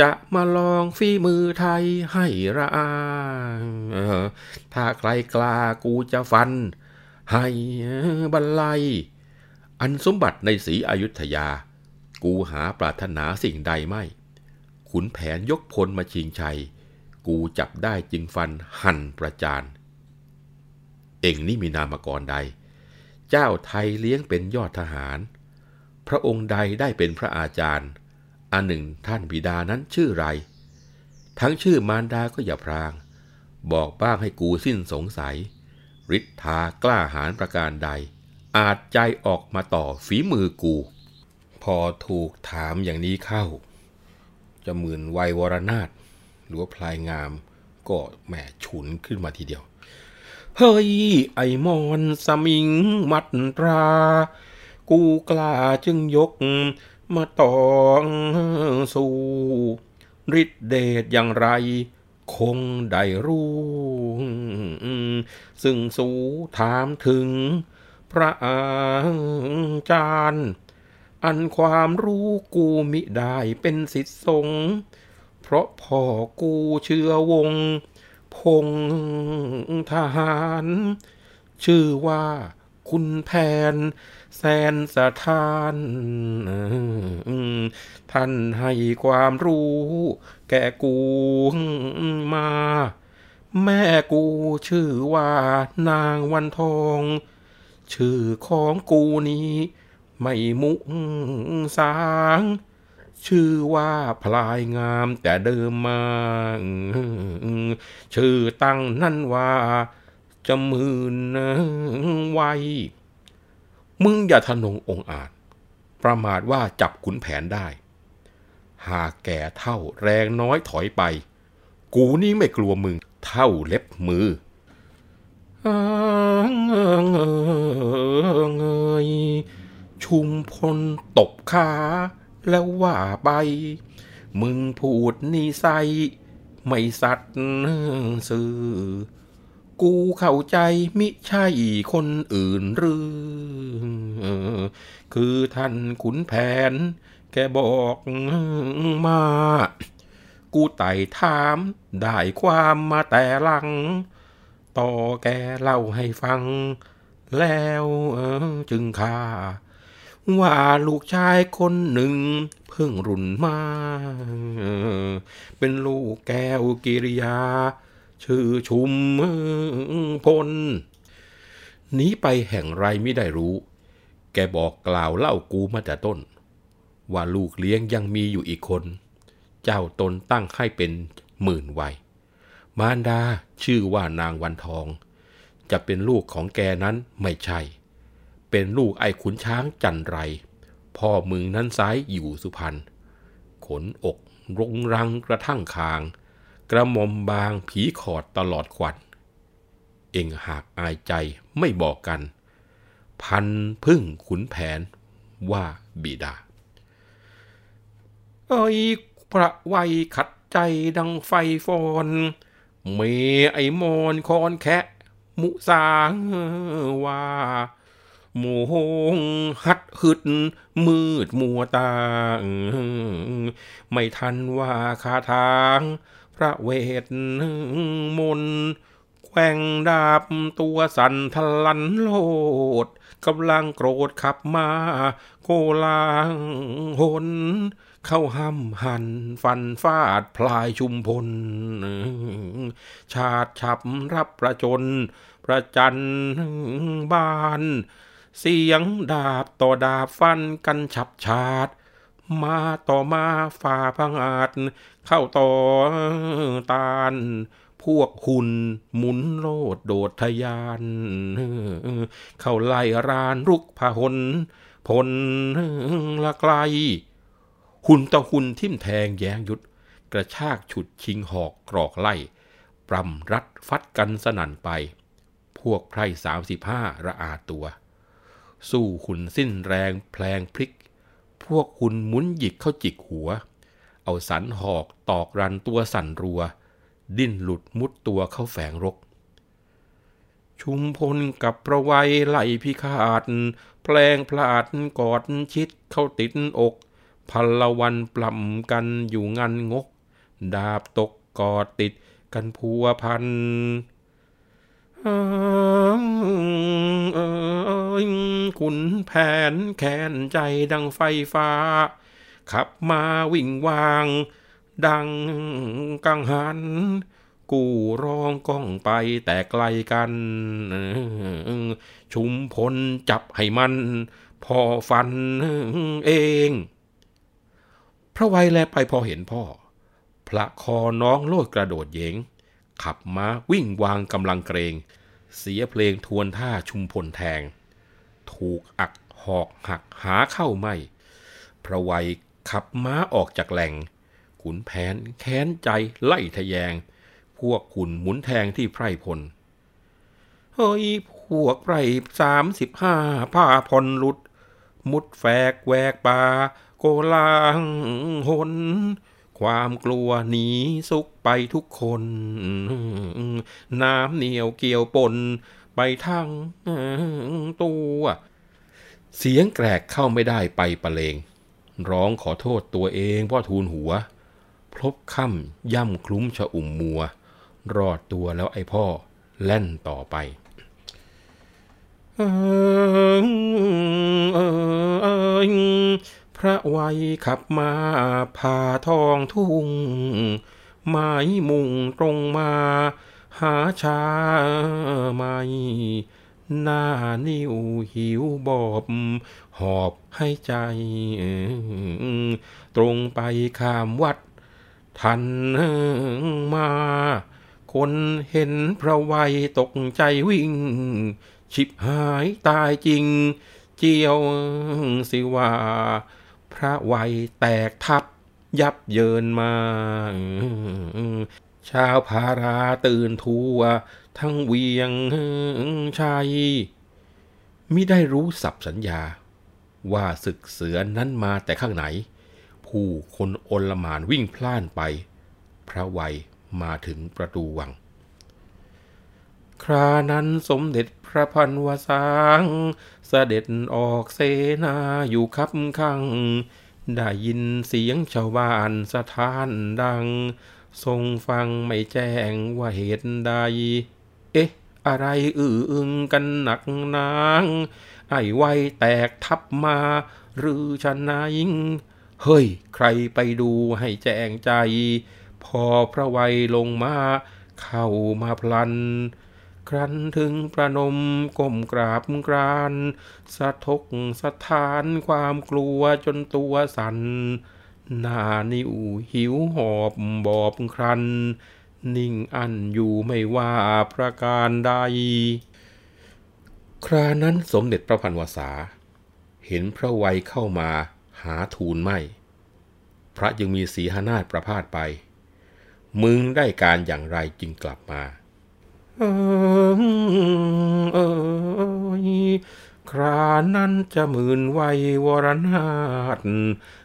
จะมาลองฝีมือไทยให้ระอาถ้าใครกล้ากูจะฟัน ให้บรรลัย อันสมบัติในศรีอยุธยา กูหาปรารถนาสิ่งใดไม่ ขุนแผนยกพลมาชิงชัย กูจับได้จึงฟันหั่นประจาน เองนี่มีนามกรใด เจ้าไทยเลี้ยงเป็นยอดทหาร พระองค์ใดได้เป็นพระอาจารย์ อันหนึ่งท่านบิดานั้นชื่อไร ทั้งชื่อมารดาก็อย่าพราง บอกบ้างให้กูสิ้นสงสัยฤทธากล้าหาญประการใด อาจใจออกมาต่อฝีมือกู พอถูกถามอย่างนี้เข้าจะหมื่นวัยวรนาถหรือว่าพลายงาม ก็แหมฉุนขึ้นมาทีเดียว เฮ้ย ไอมอนสมิงมัตรา กูกล้าจึงยก มาตองสู่ฤทธิเดชอย่างไร คงได้รู้ซึ่งสู่ถามถึง พระอาจารย์ อันความรู้กูมิได้เป็นสิทธิสงเพราะพ่อกูเชื่อวง พงทหาร ชื่อว่าคุณแผน แสนสถาน ท่านให้ความรู้ แก่กูมา แม่กูชื่อว่านางวันทอง ชื่อของกูนี้ ไม่มุสาง ชื่อว่าพลายงามแต่เดิมมา ชื่อตั้งนั่นว่า จะมื่นไว มึงอย่าทะนงองอาจ ประมาทว่าจับขุนแผนได้ หากแก่เท่าแรงน้อยถอยไป กูนี่ไม่กลัวมึงเท่าเล็บมือเงยชุมพลตบขาแล้วว่าไป มึงพูดนิสัย ไม่สัตย์สื่อ กูเข้าใจมิใช่คนอื่นหรือคือท่านขุนแผน แกบอกมา กูไต่ถามได้ความมาแต่หลัง ต่อแกเล่าให้ฟัง แล้วจึงค่าว่าลูกชายคนหนึ่งเพิ่งรุ่นมา เป็นลูกแก้วกิริยา ชื่อชุมพลหนีไปแห่งไรไม่ได้รู้ แกบอกกล่าวเล่ากูมาแต่ต้น ว่าลูกเลี้ยงยังมีอยู่อีกคน เจ้าตนตั้งให้เป็นหมื่นวัย มารดาชื่อว่านางวันทอง จะเป็นลูกของแกนั้นไม่ใช่ เป็นลูกไอ้ขุนช้างจันไร พ่อมึงนั้นซ้ายอยู่สุพรรณขนอกรงรังกระทั่งคาง กระหมอมบางผีขอดตลอดควัน เองหากอายใจไม่บอกกัน พันพึ่งขุนแผนว่าบิดาเอ้ยพระไวยขัดใจดังไฟฟอนเมไอมอนคอนแคะมุสางว่าโมหงหัดหึด มืดมัวตา ไม่ทันว่าคาทาง ระเวทมนแกว่งดาบตัวสั่นทะลันโลดกำลังโกรธขับมา โกลางหนเข้าห้ำหันฟันฟาดพลายชุมพล ชาติฉับรับประจน ประจันบาน เสียงดาบต่อดาบฟันกันฉับชาด มาต่อมาฝ่าพังอาจ เข้าต่อตานพวกหุ่นหมุนโลดโดดทยาน เข้าไล่รานรุกพหนพลละไกล หุ่นต่อหุ่นทิ่มแทงแยงยุด กระชากฉุดชิงหอกกรอกไล่ ปรำรัดฟัดกันสนั่นไป พวกไพร่สามสิบห้าระอาตัว สู้หุ่นสิ้นแรงแพลงพลิก พวกหุ่นหมุนหยิกเข้าจิกหัว เอาสันหอกตอกรันตัวสั่นรัว ดิ้นหลุดมุดตัวเข้าแฝงรก ชุมพลกับประวัยไหลพิฆาตแปลงพลาดกอดชิดเข้าติดอกพลวันปล่ำกันอยู่งันงก ดาบตกกอดติดกันพัวพัน ขุนแผนแขนใจดังไฟฟ้า ขับมาวิ่งวาง ดังกังหัน กูร้องก้องไปแต่ไกลกัน ชุมพลจับให้มัน พอฟันเอง พระไวยแลไปพอเห็นพ่อ พระคอน้องโลดกระโดดเยง ขับม้าวิ่งวางกำลังเกรง เสียเพลงทวนท่าชุมพลแทง ถูกอักหอกหักหาเข้าไม่พระไวยขับม้าออกจากแหล่ง ขุนแผนแค้นใจไล่ทะแยง พวกขุนหมุนแทงที่ไพร่พล เฮ้ย พวกไพร่สามสิบห้าผ้าพลหลุด มุดแฝกแวกป่าโกลางหน ความกลัวหนีสุกไปทุกคน น้ำเหนียวเกี่ยวปนไปทั้งตัว เสียงแกรกเข้าไม่ได้ไปประเลง ร้องขอโทษตัวเองพ่อทูลหัว พลบค่ำย่ำคลุ้มชะอุ่มมัว รอดตัวแล้วไอพ่อแล่นต่อไป พระไวยขับมาผ่าทองทุ่งไม้มุงตรงมา หาชาไม่หน้านิ้วหิวบอบ หอบให้ใจ ตรงไปข้ามวัด ทันมา คนเห็นพระไวยตกใจวิ่ง ชิบหายตายจริง เจียวสิว่า ระไวยแตกทับยับเยินมาชาวพาราตื่นทัวทั้งเวียงชัยมิได้รู้สับสัญญา ว่าศึกเสือนั้นมาแต่ข้างไหน ผู้คนโอลหมานวิ่งพล่านไป พระไวยมาถึงประตูวัง ครานั้นสมเด็จ พระพันวสางเสด็จออกเสนาอยู่คับข้างได้ยินเสียงชาวบ้านสถานดัง ทรงฟังไม่แจ้งว่าเหตุใด เอ๊ะ อะไรอื้ออึงกันหนักนาง ไอ้ไวแตกทับมา หรือชนะนายเฮ้ย ใครไปดูให้แจ้งใจ พอพระไวยลงมา เข้ามาพลัน ครั้นถึงประนมก้มกราบกราน สะทกสะทานความกลัวจนตัวสัน่นหน้านิวหิวหอบบอบครัน นิ่งอันอยู่ไม่ว่าประการใด ครานั้นสมเด็จพระพันวษา เห็นพระไวยเข้ามาหาทูลไม่ พระยังมีสีหนาฏประพาสไป มึงได้การอย่างไรจึงกลับมา เออเอยครานั้นจะหมื่นไวยวรนาถ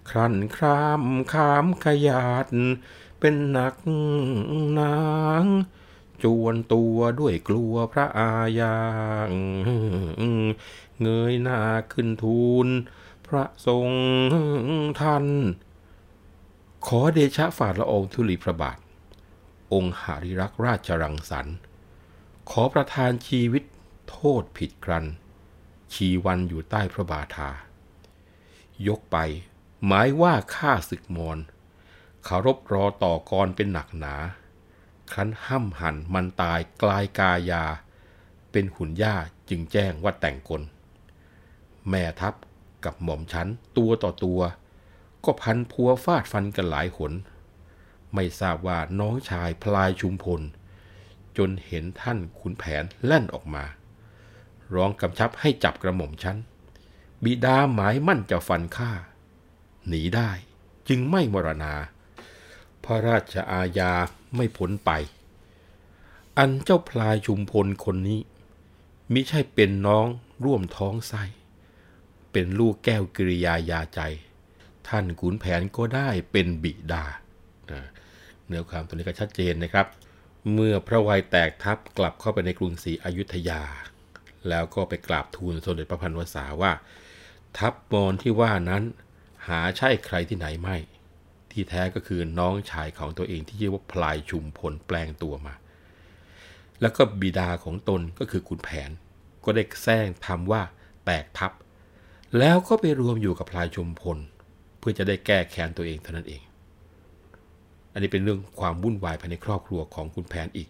ครันครามขามขยาด เป็นหนักนาง จวนตัวด้วยกลัวพระอาญาเงยหน้าขึ้นทูล พระทรงทันขอเดชะฝ่าละองค์ทุลีพระบาท องค์หาริรักษ์ราชรังสรรค์ ขอประทานชีวิตโทษผิดกรัน ชีวันอยู่ใต้พระบาทา ยกไปหมายว่าข้าศึกมอนเคารพรอต่อกรเป็นหนักหนา ครั้นห้ำหันมันตายกลายกายา เป็นหุ่นย่าจึงแจ้งว่าแต่งกล แม่ทัพกับหม่อมฉันตัวต่อตัว ก็พันพัวฟาดฟันกันหลายหน ไม่ทราบว่าน้องชายพลายชุมพล จนเห็นท่านขุนแผนแล่นออกมา ร้องกำชับให้จับกระหม่อมฉัน บิดาหมายมั่นจะฟันฆ่าหนีได้จึงไม่มรณา พระราชอาญาไม่พ้นไป อันเจ้าพลายชุมพลคนนี้ มิใช่เป็นน้องร่วมท้องไส้ เป็นลูกแก้วกิริยายาใจ ท่านขุนแผนก็ได้เป็นบิดา เนื้อความตัวนี้ก็ชัดเจนนะครับ เมื่อพระวัยแตกทัพกลับเข้าไปในกรุงศรีอยุธยา แล้วก็ไปกราบทูลสมเด็จพระพันวษาว่า ทัพมอนที่ว่านั้น หาใช่ใครที่ไหนไม่ ที่แท้ก็คือน้องชายของตัวเองที่ชื่อว่าพลายชุมพลแปลงตัวมา แล้วก็บิดาของตนก็คือขุนแผน ก็ได้แซงทำว่าแตกทัพ แล้วก็ไปรวมอยู่กับพลายชุมพล เพื่อจะได้แก้แค้นตัวเองเท่านั้นเอง อันนี้เป็นเรื่องความวุ่นวายภายในครอบครัวของคุณแผนอีก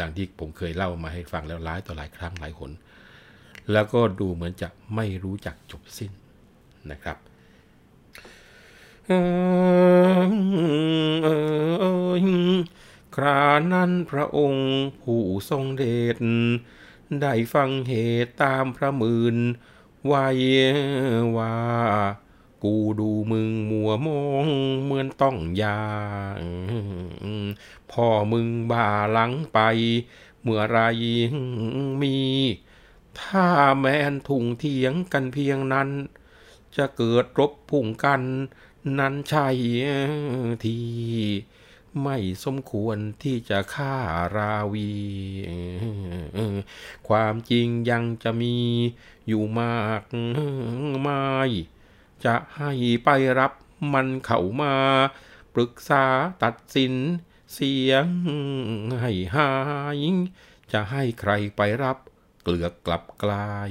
ดังที่ผมเคยเล่ามาให้ฟังแล้วหลายต่อหลายครั้งหลายหน แล้วก็ดูเหมือนจะไม่รู้จักจบสิ้นนะครับครานั้นพระองค์ผู้ทรงเดชได้ฟังเหตุตามพระมืนไว้ว่า กูดูมึงมัวมองเหมือนต้องยางพ่อมึงบ่าหลังไป เมื่อไรมี ถ้าแมนถุงเถียงกันเพียงนั้น จะเกิดรบพุ่งกันนั้นใช่ที่ไม่สมควรที่จะฆ่าราวี ความจริงยังจะมีอยู่มากมาย จะให้ไปรับมันเข้ามา ปรึกษาตัดสินเสียงให้หายจะให้ใครไปรับเกลือกลับกลาย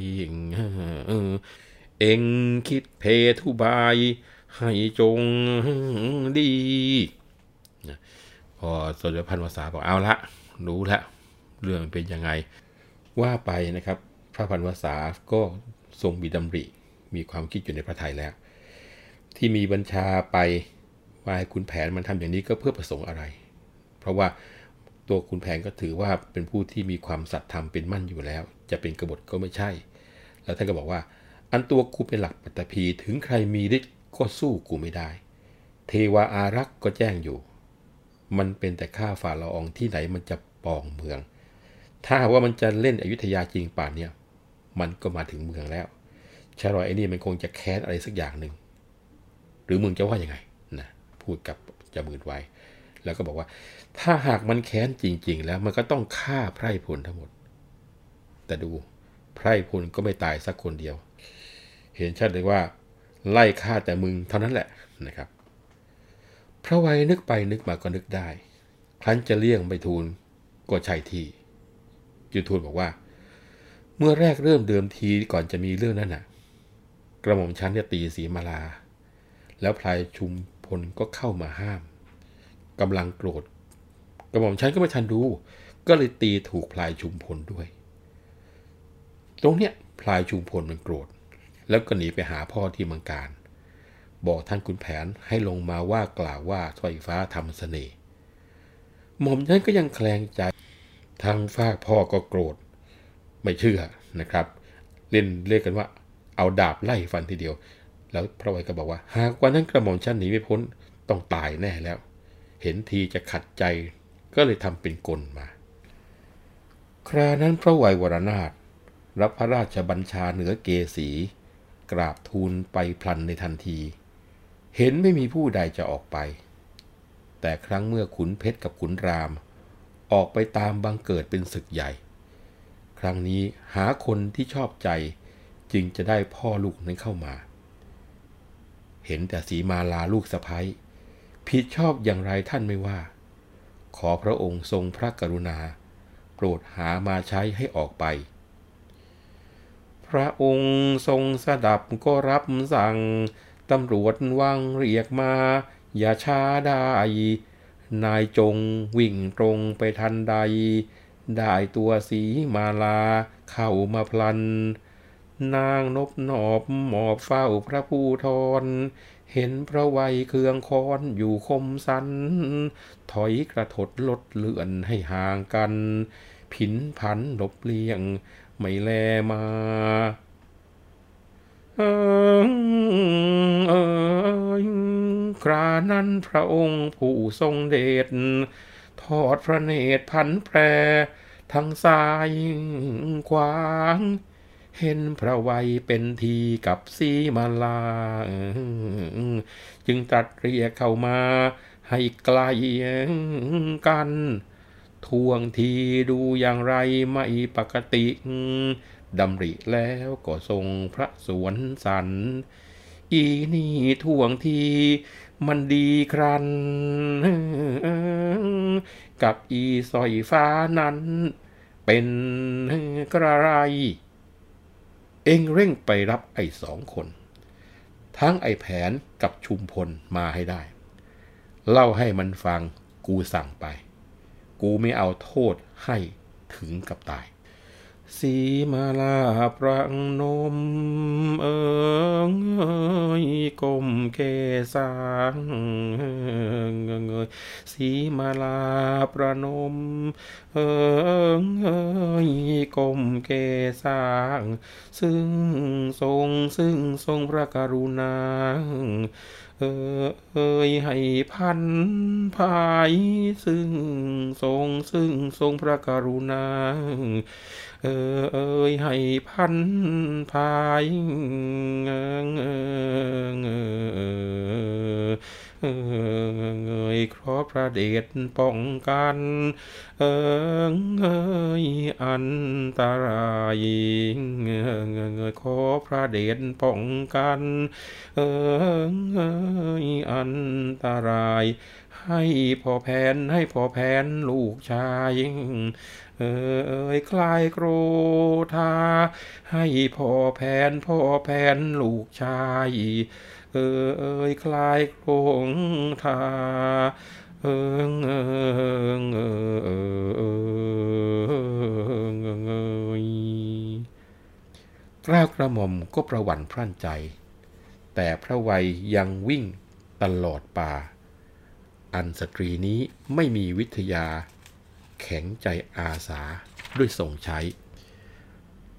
เอ็งคิดเพทุบาย ให้จงดีพอสมเด็จพันวษาบอกเอาละรู้ละเรื่องเป็นยังไง ว่าไปนะครับ พระพันวษาก็ทรงมีดำริ มีความคิดอยู่ในพระทัยแล้ว ที่มีบัญชาไปว่าให้คุณแผนมันทำอย่างนี้ก็เพื่อประสงค์อะไร เพราะว่าตัวคุณแผนก็ถือว่าเป็นผู้ที่มีความสัตย์ธรรมเป็นมั่นอยู่แล้ว จะเป็นกบฏก็ไม่ใช่ แล้วท่านก็บอกว่า อันตัวกูเป็นหลักปัตตภีถึงใครมีฤทธิ์ก็สู้กูไม่ได้ เทวาอารักษ์ก็แจ้งอยู่ มันเป็นแต่ข้าฝ่าละอองที่ไหนมันจะปองเมือง ถ้าว่ามันจะเล่นอยุธยาจริงป่านเนี่ยมันก็มาถึงเมืองแล้ว ชาลอยไอ้นี่มันคงจะแค้นอะไรสักอย่างหนึ่ง หรือมึงจะว่ายังไงนะพูดกับจมืนไว้ แล้วก็บอกว่า ถ้าหากมันแค้นจริง ๆ แล้วมันก็ต้องฆ่าไพร่พลทั้งหมด แต่ดูไพร่พลก็ไม่ตายสักคนเดียว เห็นชัดเลยว่า ไล่ฆ่าแต่มึงเท่านั้นแหละนะครับพระไวยนึกไปนึกมาก็นึกได้ ครั้นจะเลี่ยงไปทูลก็ใช่ที่จุทูลบอกว่า เมื่อแรกเริ่มเดิมทีก่อนจะมีเรื่องนั้นน่ะ ระหม่อมชั้นจะตีสีมาลา แล้วพลายชุมพลก็เข้ามาห้ามกำลังโกรธ กระหม่อมชั้นก็ไม่ทันดู ก็เลยตีถูกพลายชุมพลด้วย ตรงเนี้ยพลายชุมพลมันโกรธ แล้วก็หนีไปหาพ่อที่เมืองการ บอกท่านคุณแผนให้ลงมาว่ากล่าวว่าสอยฟ้าทำเสน่ห์หม่อมฉันก็ยังแคลงใจ ทางฝากพ่อก็โกรธ ไม่เชื่อนะครับ เล่นเรียกกันว่า เอาดาบไล่ฟันทีเดียว แล้วพระไวยก็บอกว่า หากวันนั้นกระหม่อมฉันหนีไม่พ้นต้องตายแน่แล้ว เห็นทีจะขัดใจก็เลยทำเป็นกลมา ครานั้นพระไวยวรนาถรับพระราชบัญชาเหนือเกษีกราบทูลไปพลันในทันที เห็นไม่มีผู้ใดจะออกไป แต่ครั้งเมื่อขุนเพชรกับขุนราม ออกไปตามบังเกิดเป็นศึกใหญ่ ครั้งนี้หาคนที่ชอบใจ จึงจะได้พ่อลูกนั้นเข้ามา เห็นแต่สีมาลาลูกสะพ้ยผิดชอบอย่างไรท่านไม่ว่า ขอพระองค์ทรงพระกรุณา โปรดหามาใช้ให้ออกไป พระองค์ทรงสดับก็รับสั่ง ตำรวจวังเรียกมา อย่าช้าได้ นายจงวิ่งตรงไปทันใด ได้ตัวสีมาลาเข้ามาพลัน นางนบหนอบหมอบเฝ้าพระผู้ทรเห็นพระวัยเครืองคอนอยู่คมสัน ถอยกระถดลดเลื่อนให้ห่างกัน ผินผันหลบเลี่ยง ไม่แลมาเออเออครานั้นพระองค์ผู้ทรงเดชทอดพระเนตรพันแปรทั้งซ้ายขวาง เห็นพระวัยเป็นทีกับสีมาลา จึงตัดเรียกเข้ามาให้ไกลกันทวงทีดูอย่างไรไม่ปกติดำริแล้วก็ทรงพระสวนสัน อีนี่ทวงทีมันดีครัน กับอีสอยฟ้านั้นเป็นกระไร เองเร่งไปรับไอ้สองคน ทั้งไอ้แผนกับชุมพลมาให้ได้ เล่าให้มันฟังกูสั่งไป กูไม่เอาโทษให้ถึงกับตาย สีมาลาพระนม เอิงเอยกลมเกสางเงยสีมาลาประนม เอิงเอยกลมเกสางซึ่งทรงซึ่งทรงพระกรุณาเออเอยให้พันภายซึ่งทรงซึ่งทรงพระกรุณาเออเอยให้พันภายเงยครอพระเดชป้องกัน เออเอยอันตรายเงยขอพระเดชป้องกัน เออเอยอันตราย ให้พอแผนให้พอแผนลูกชาย เอ่ยคลายโกรธาให้พ่อแผนพ่อแผนลูกชาย เอ่ยคลายโกรงธาเอิงเอิงเอิงเอยกล้าวกระหม่อมก็ประวันพรั่นใจ แต่พระวัยยังวิ่งตลอดป่า อันสตรีนี้ไม่มีวิทยา แข็งใจอาสาด้วยส่งใช้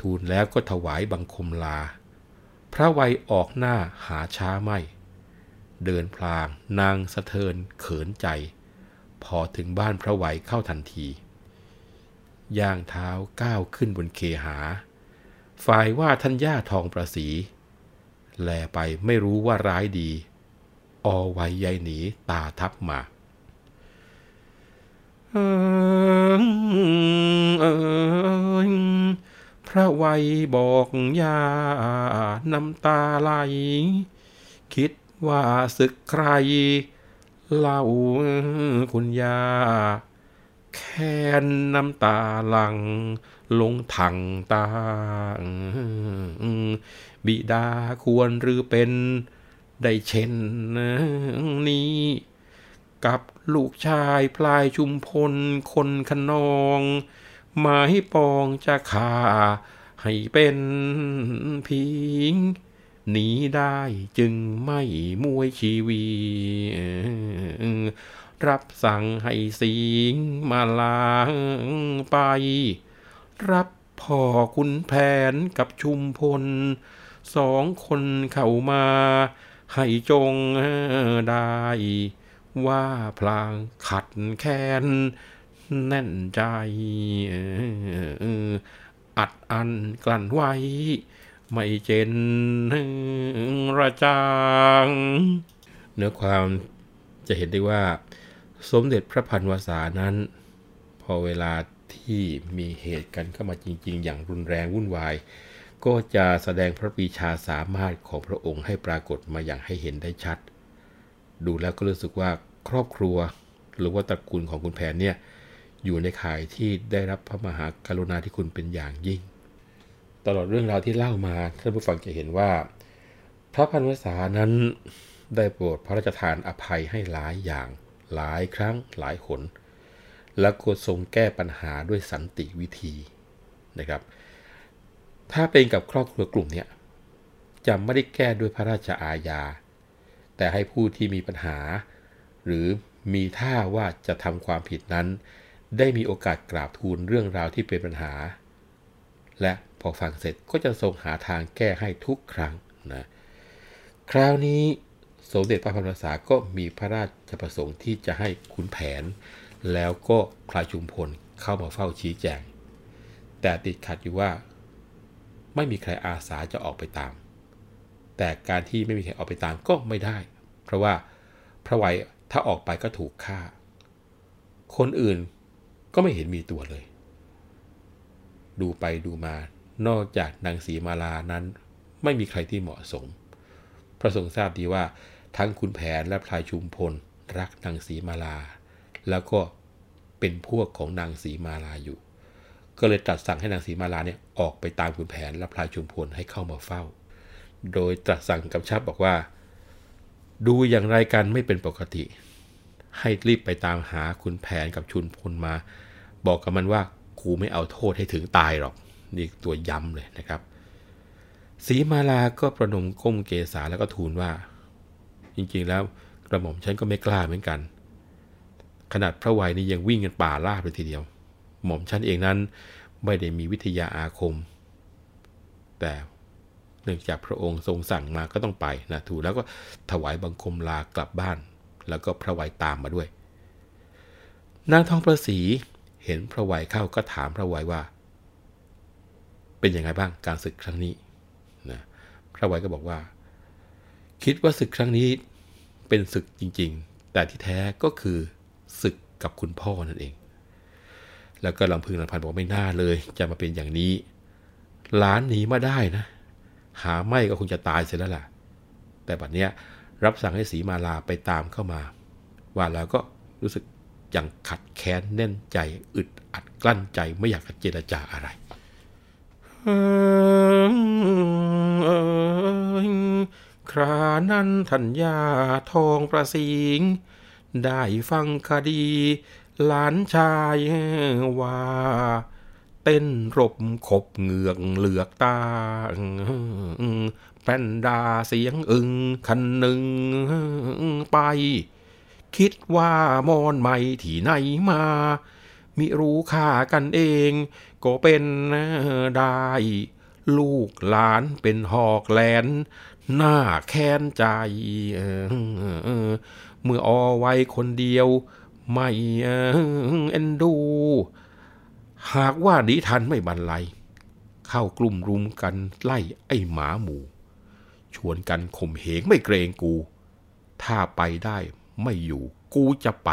ทูลแล้วก็ถวายบังคมลา พระวัยออกหน้าหาช้าไม่ เดินพลางนางสะเทินเขินใจ พอถึงบ้านพระวัยเข้าทันที ย่างเท้าก้าวขึ้นบนเคหา ฝ่ายว่าท่านย่าทองประสี แลไปไม่รู้ว่าร้ายดี อไวยใยหนีตาทับมา เออพระวัยบอกยาน้ำตาไหล คิดว่าศึกใคร เล่าคุณยา แค้นน้ำตาหลัง ลงถังตา บิดาควรหรือเป็นได้เช่นนี้กับ ลูกชายพลายชุมพลคนขนองหมายปองจะขาให้เป็นพิงหนีได้จึงไม่มวยชีวี รับสั่งให้สิงมาลางไป รับพ่อคุณแผนกับชุมพล สองคนเข้ามา ให้จงได้ ว่าพลางขัดแค้นแน่นใจ อัดอันกลั่นไว้ ไม่เจนระจาง เนื้อความจะเห็นได้ว่า สมเด็จพระพันวษานั้น พอเวลาที่มีเหตุกันเข้ามาจริง ๆ อย่างรุนแรงวุ่นวาย ก็จะแสดงพระปีชาสามารถของพระองค์ให้ปรากฏมาอย่างให้เห็นได้ชัด ดูแล้วก็รู้สึกว่า ครอบครัว หรือว่าตระกูลของคุณแผนเนี่ยอยู่ในข่ายที่ได้รับพระมหากรุณาธิคุณเป็นอย่างยิ่ง ตลอดเรื่องราวที่เล่ามาท่านผู้ฟังจะเห็นว่า พระพันวษานั้นได้โปรดพระราชทานอภัยให้หลายอย่างหลายครั้งหลายหนและก็ทรงแก้ปัญหาด้วยสันติวิธีนะครับ ถ้าเป็นกับครอบครัวกลุ่มนี้จะไม่ได้แก้ด้วยพระราชอาญา แต่ให้ผู้ที่มีปัญหา หรือมีท่าว่าจะทำความผิดนั้น ได้มีโอกาสกราบทูลเรื่องราวที่เป็นปัญหา และพอฟังเสร็จก็จะทรงหาทางแก้ให้ทุกครั้งนะคราวนี้สมเด็จพระพันวษาก็มีพระราชประสงค์ที่จะให้ขุนแผน แล้วก็พลายชุมพลเข้ามาเฝ้าชี้แจง แต่ติดขัดอยู่ว่า ไม่มีใครอาสาจะออกไปตาม แต่การที่ไม่มีใครออกไปตามก็ไม่ได้ เพราะว่าพระไวย ถ้าออกไปก็ถูกฆ่า คนอื่นก็ไม่เห็นมีตัวเลย ดูไปดูมานอกจากนางสีมาลานั้น ไม่มีใครที่เหมาะสม พระทรงทราบดีว่าทั้งคุณแผนและพลายชุมพลรักนางสีมาลา แล้วก็เป็นพวกของนางสีมาลาอยู่ ก็เลยตรัสสั่งให้นางสีมาลาเนี่ยออกไปตามคุณแผนและพลายชุมพลให้เข้ามาเฝ้า โดยตรัสสั่งกำชับบอกว่า ดูอย่างไรกันไม่เป็นปกติ ให้รีบไปตามหาคุณแผนกับชุนพลมา บอกกับมันว่ากูไม่เอาโทษให้ถึงตายหรอก นี่ตัวย้ำเลยนะครับสีมาลาก็ประนมก้มเกษาแล้วก็ทูลว่า จริงๆแล้วกระหม่อมฉันก็ไม่กล้าเหมือนกัน ขนาดพระวัยนี่ยังวิ่งกันป่าล่าไปทีเดียว หม่อมฉันเองนั้นไม่ได้มีวิทยาอาคม แต่ เนื่องจากพระองค์ทรงสั่งมาก็ต้องไปนะถูกแล้วก็ถวายบังคมลากลับบ้าน แล้วก็พระไวยตามมาด้วย นางทองประสีเห็นพระไวยเข้าก็ถามพระไวยว่า เป็นยังไงบ้างการศึกครั้งนี้นะพระไวยก็บอกว่า คิดว่าศึกครั้งนี้เป็นศึกจริง ๆ แต่ที่แท้ก็คือศึกกับคุณพ่อนั่นเอง แล้วก็ลำพึงลำพันบอกไม่น่าเลย จะมาเป็นอย่างนี้หลานหนีมาได้นะ หาไม่ก็คงจะตายเสียแล้วล่ะ แต่บัดเนี้ยรับสั่งให้สีมาลาไปตามเข้ามาว่าแล้วก็รู้สึกยังขัดแค้นแน่นใจอึดอัดกลั้นใจไม่อยากจะเจรจาอะไรครานั้นทัญญาทองประสิง ได้ฟังคดี หลานชายว่า เต้นรบขบเหงือกเหลือกตาแป้นดาเสียงอึงคันหนึ่งไป คิดว่ามอนใหม่ที่ไหนมามิรู้ค่ากันเอง ก็เป็นได้ ลูกหลานเป็นหอกแหลน หน้าแค้นใจ เมื่ออไว้คนเดียว ไม่เอ็นดู หากว่านิทันไม่บรรลัย เข้ากลุ่มรุมกันไล่ไอ้หมาหมูชวนกันข่มเหงไม่เกรงกู ถ้าไปได้ไม่อยู่กูจะไป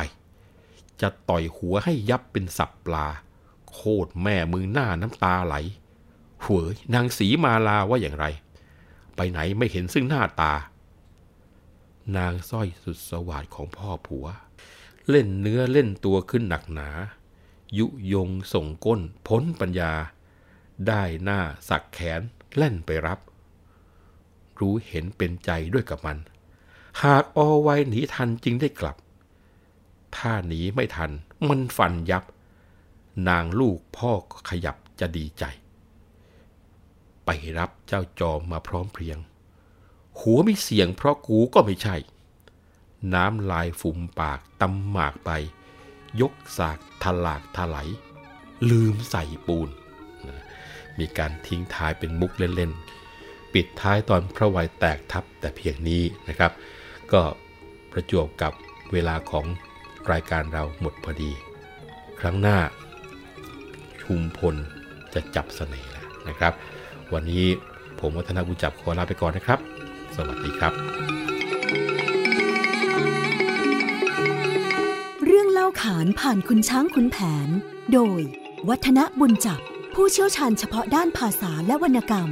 จะต่อยหัวให้ยับเป็นสับปลา โคตรแม่มึงหน้าน้ำตาไหลหวยนางสีมาลาว่าอย่างไร ไปไหนไม่เห็นซึ่งหน้าตา นางสร้อยสุดสวัสดของพ่อผัว เล่นเนื้อเล่นตัวขึ้นหนักหนา ยุยงส่งก้น พ้นปัญญา ได้หน้าสักแขนเล่นไปรับ รู้เห็นเป็นใจด้วยกับมัน หากอไวหนีทันจึงได้กลับ ถ้าหนีไม่ทันมันฟันยับ นางลูกพ่อขยับจะดีใจ ไปรับเจ้าจอมมาพร้อมเพรียง หัวไม่เสียงเพราะกูก็ไม่ใช่ น้ำลายฝุ่มปากตำหมากไป ยกสากทลากถลายลืมใส่ปูน มีการทิ้งท้ายเป็นมุกเล่นๆ ปิดท้ายตอนพระวัยแตกทับแต่เพียงนี้นะครับ ก็ประจวบกับเวลาของรายการเราหมดพอดี ครั้งหน้า ชุมพลจะจับเสน่ห์แล้วนะครับ วันนี้ผมวัฒนบุญจับขอลาไปก่อนนะครับ สวัสดีครับ ข้าวขานผ่านคุณช้างคุณแผน โดย วัฒนบุญจับผู้เชี่ยวชาญเฉพาะด้านภาษาและวรรณกรรม